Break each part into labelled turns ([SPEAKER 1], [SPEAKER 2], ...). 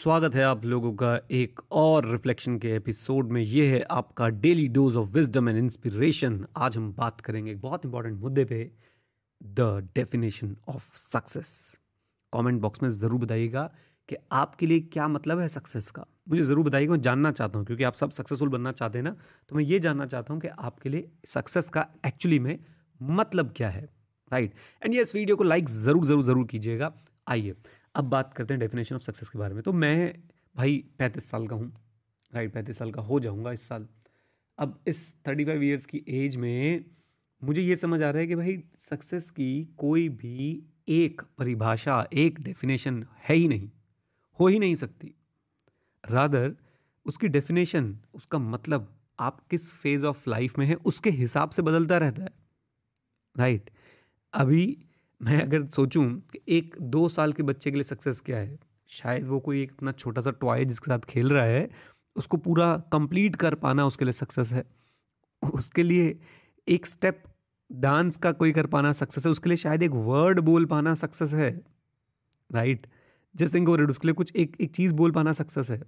[SPEAKER 1] स्वागत है आप लोगों का एक और रिफ्लेक्शन के एपिसोड में। ये है आपका daily dose of wisdom and inspiration आज हम बात करेंगे एक बहुत इंपॉर्टेंट मुद्दे पे the definition of success comment box में ज़रूर बताइएगा कि आपके लिए क्या मतलब है सक्सेस का। मुझे ज़रूर बताइएगा मैं जानना चाहता हूँ, क्योंकि आप सब सक्सेसफुल बनना चाहते हैं ना तो मैं ये जानना चाहता हूँ कि आपके लिए सक्सेस का एक्चुअली में मतलब क्या है राइट एंड ये इस वीडियो को लाइक ज़रूर ज़रूर ज़रूर कीजिएगा। आइए अब बात करते हैं डेफिनेशन ऑफ़ सक्सेस के बारे में। तो मैं, भाई, पैंतीस साल का हूँ राइट पैंतीस साल का हो जाऊँगा इस साल। अब इस थर्टी फाइव ईयर्स की एज में मुझे ये समझ आ रहा है कि भाई सक्सेस की कोई भी एक परिभाषा, एक डेफिनेशन है ही नहीं, हो ही नहीं सकती। रादर उसकी डेफिनेशन उसका मतलब आप किस फ़ेज़ ऑफ़ लाइफ में है, उसके हिसाब से बदलता रहता है। Right right? अभी मैं अगर सोचूं कि एक दो साल के बच्चे के लिए सक्सेस क्या है? शायद वो कोई एक अपना छोटा सा टॉय जिसके साथ खेल रहा है, उसको पूरा कंप्लीट कर पाना उसके लिए सक्सेस है। उसके लिए एक स्टेप डांस का कोई कर पाना सक्सेस है, उसके लिए शायद एक वर्ड बोल पाना सक्सेस है राइट जस्ट थिंक ओवर उसके लिए कुछ एक एक चीज़ बोल पाना सक्सेस है।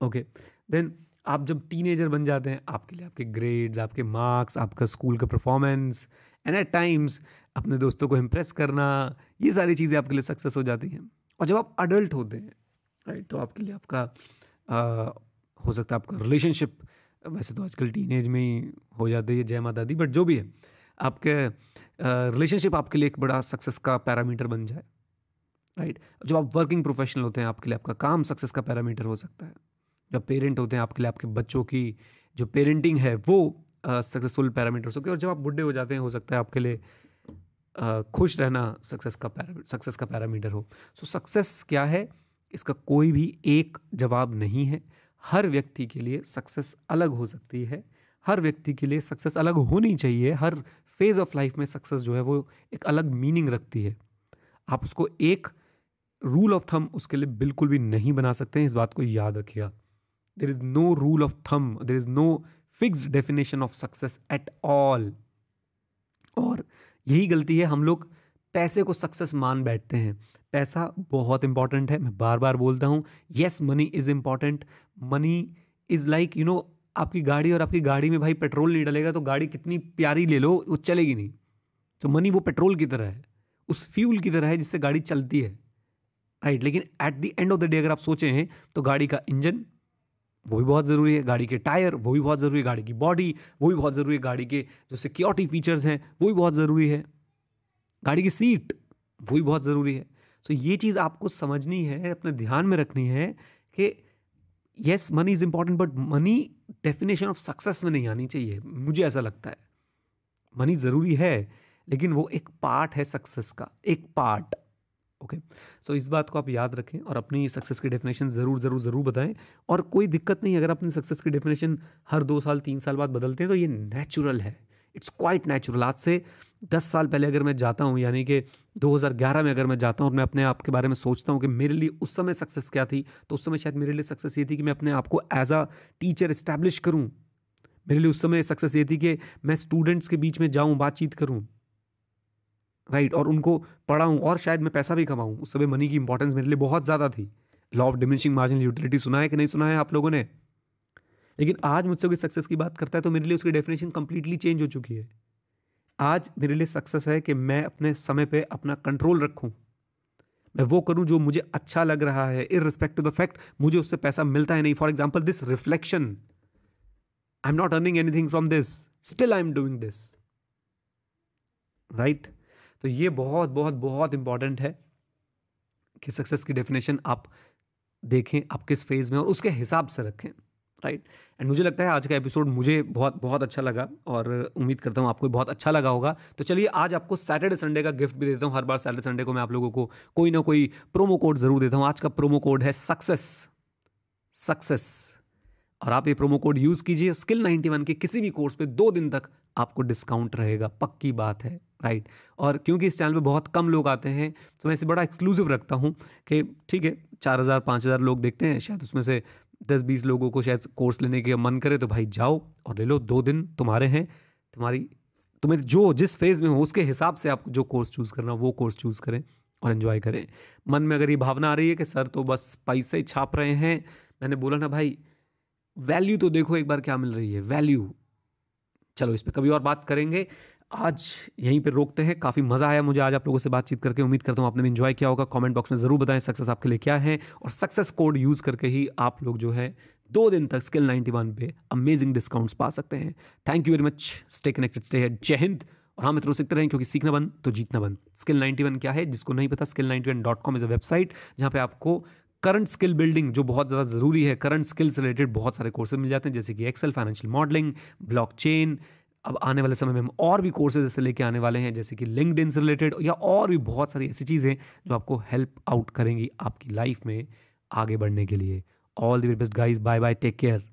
[SPEAKER 1] ओके देन आप जब टीनेजर बन जाते हैं, आपके लिए आपके ग्रेड्स आपके मार्क्स आपका स्कूल का परफॉर्मेंस एंड एट टाइम्स अपने दोस्तों को इम्प्रेस करना ये सारी चीज़ें आपके लिए सक्सेस हो जाती हैं। और जब आप अडल्ट होते हैं राइट तो आपके लिए आपका आ, हो सकता है आपका रिलेशनशिप वैसे तो आजकल टीन में ही हो जाती है जय माता दी बट जो भी है आपके रिलेशनशिप आपके लिए एक बड़ा सक्सेस का पैरामीटर बन जाए। राइट जब आप वर्किंग प्रोफेशनल होते हैं आपके लिए आपका काम सक्सेस का पैरामीटर हो सकता है। जब पेरेंट होते हैं आपके लिए आपके बच्चों की जो पेरेंटिंग है वो सक्सेसफुल पैरामीटर हो सकते हैं। और जब आप बुढ़े हो जाते हैं हो सकता है आपके लिए खुश रहना सक्सेस का सक्सेस का पैरामीटर हो। सो so, सक्सेस क्या है? इसका कोई भी एक जवाब नहीं है। हर व्यक्ति के लिए सक्सेस अलग हो सकती है। हर व्यक्ति के लिए सक्सेस अलग होनी चाहिए। हर फ़ेज़ ऑफ़ लाइफ में सक्सेस जो है वो एक अलग मीनिंग रखती है। आप उसको एक रूल ऑफ़ थम उसके लिए बिल्कुल भी नहीं बना सकते हैं। इस बात को याद रखिएगा। There is no rule of thumb there is no fix definition of success at all. और यही गलती है, हम लोग पैसे को सक्सेस मान बैठते हैं। पैसा बहुत इंपॉर्टेंट है, मैं बार बार बोलता हूँ। Yes money is important money is like you know आपकी गाड़ी और आपकी गाड़ी में भाई पेट्रोल नहीं डलेगा तो गाड़ी कितनी प्यारी ले लो, वो चलेगी नहीं। तो मनी वो पेट्रोल की तरह है। उस फ्यूल की तरह है जिससे गाड़ी चलती है। राइट लेकिन at the end of the day अगर आप सोचें तो गाड़ी का इंजन वो भी बहुत ज़रूरी है। गाड़ी के टायर, वो भी बहुत ज़रूरी है। गाड़ी की बॉडी, वो भी बहुत ज़रूरी है। गाड़ी के जो सिक्योरिटी फीचर्स हैं, वो भी बहुत ज़रूरी है। गाड़ी की सीट वो भी बहुत ज़रूरी है। सो ये चीज़ आपको समझनी है, अपने ध्यान में रखनी है कि yes money is important but money definition of success में नहीं आनी चाहिए। मुझे ऐसा लगता है। मनी ज़रूरी है, लेकिन वो एक पार्ट है सक्सेस का। एक पार्ट ओके सो इस बात को आप याद रखें और अपनी सक्सेस की डेफिनेशन ज़रूर ज़रूर ज़रूर बताएँ। और कोई दिक्कत नहीं, अगर अपनी सक्सेस की डेफिनेशन हर दो साल, तीन साल बाद बदलते हैं तो ये नेचुरल है। इट्स क्वाइट नेचुरल आज से दस साल पहले अगर मैं जाता हूँ, यानी कि 2011 में अगर मैं जाता हूँ और मैं अपने आप के बारे में सोचता हूँ कि मेरे लिए उस समय सक्सेस क्या थी तो उस समय शायद मेरे लिए सक्सेस ये थी कि मैं अपने आप को एज अ टीचर इस्टेब्लिश करूँ। मेरे लिए उस समय सक्सेस ये थी कि मैं स्टूडेंट्स के बीच में जाऊँ, बातचीत करूँ। राइट और उनको पढ़ाऊँ, और शायद मैं पैसा भी कमाऊँ। उस समय मनी की इंपॉर्टेंस मेरे लिए बहुत ज़्यादा थी। Law of diminishing marginal utility सुना है कि नहीं सुना है आप लोगों ने? लेकिन आज मुझसे कोई सक्सेस की बात करता है तो मेरे लिए उसकी डेफिनेशन कंप्लीटली चेंज हो चुकी है। आज मेरे लिए सक्सेस है कि मैं अपने समय पे अपना कंट्रोल रखूँ। मैं वो करूँ जो मुझे अच्छा लग रहा है in respect to the fact मुझे उससे पैसा मिलता है नहीं। For example this reflection I am not earning anything from this still I am doing this right तो ये बहुत बहुत बहुत इंपॉर्टेंट है कि सक्सेस की डेफिनेशन आप देखें, आप किस फ़ेज़ में और उसके हिसाब से रखें राइट एंड मुझे लगता है आज का एपिसोड मुझे बहुत बहुत अच्छा लगा और उम्मीद करता हूँ आपको बहुत अच्छा लगा होगा। तो चलिए, आज आपको सैटरडे संडे का गिफ्ट भी देता हूँ। हर बार सैटरडे संडे को मैं आप लोगों को कोई ना कोई प्रोमो कोड ज़रूर देता हूँ। आज का प्रोमो कोड है सक्सेस सक्सेस और आप ये प्रोमो कोड यूज़ कीजिए। स्किल 91 के किसी भी कोर्स पे दो दिन तक आपको डिस्काउंट रहेगा। पक्की बात है। राइट और क्योंकि इस चैनल पे बहुत कम लोग आते हैं तो मैं इसे बड़ा एक्सक्लूसिव रखता हूँ कि ठीक है, चार हज़ार, पाँच हज़ार लोग देखते हैं, शायद उसमें से दस बीस लोगों को शायद कोर्स लेने के मन करे तो भाई जाओ और ले लो, दो दिन तुम्हारे हैं, तुम्हारी, तुम्हें जो जिस फ़ेज़ में हो, उसके हिसाब से आप जो कोर्स चूज़ करना, वो कोर्स चूज़ करें और इन्जॉय करें। मन में अगर ये भावना आ रही है कि सर तो बस पैसे छाप रहे हैं, मैंने बोला ना, भाई वैल्यू तो देखो एक बार क्या मिल रही है वैल्यू चलो, इस पर कभी और बात करेंगे। आज यहीं पे रोकते हैं। काफ़ी मज़ा आया मुझे आज आप लोगों से बातचीत करके। उम्मीद करता हूँ आपने भी इन्जॉय किया होगा। कमेंट बॉक्स में ज़रूर बताएँ सक्सेस आपके लिए क्या है और सक्सेस कोड यूज़ करके ही आप लोग जो है दो दिन तक स्किल 91 पे अमेजिंग डिस्काउंट्स पा सकते हैं। Thank you very much stay connected stay है जय हिंद। और हाँ मित्रों, सीखते रहें क्योंकि सीखना बन तो जीतना बन स्किल 91 क्या है? जिसको नहीं पता skill 91 dot com is a website जहाँ पे आपको करंट स्किल बिल्डिंग जो बहुत ज़्यादा ज़रूरी है करंट स्किल से रिलेटेड बहुत सारे कोर्सेज मिल जाते हैं, जैसे कि Excel financial modelling blockchain अब आने वाले समय में हम और भी कोर्सेज ऐसे लेके आने वाले हैं, जैसे कि लिंकड से रिलेटेड या और भी बहुत सारी ऐसी चीज़ें जो आपको हेल्प आउट करेंगी आपकी लाइफ में आगे बढ़ने के लिए। All the best guys bye bye take care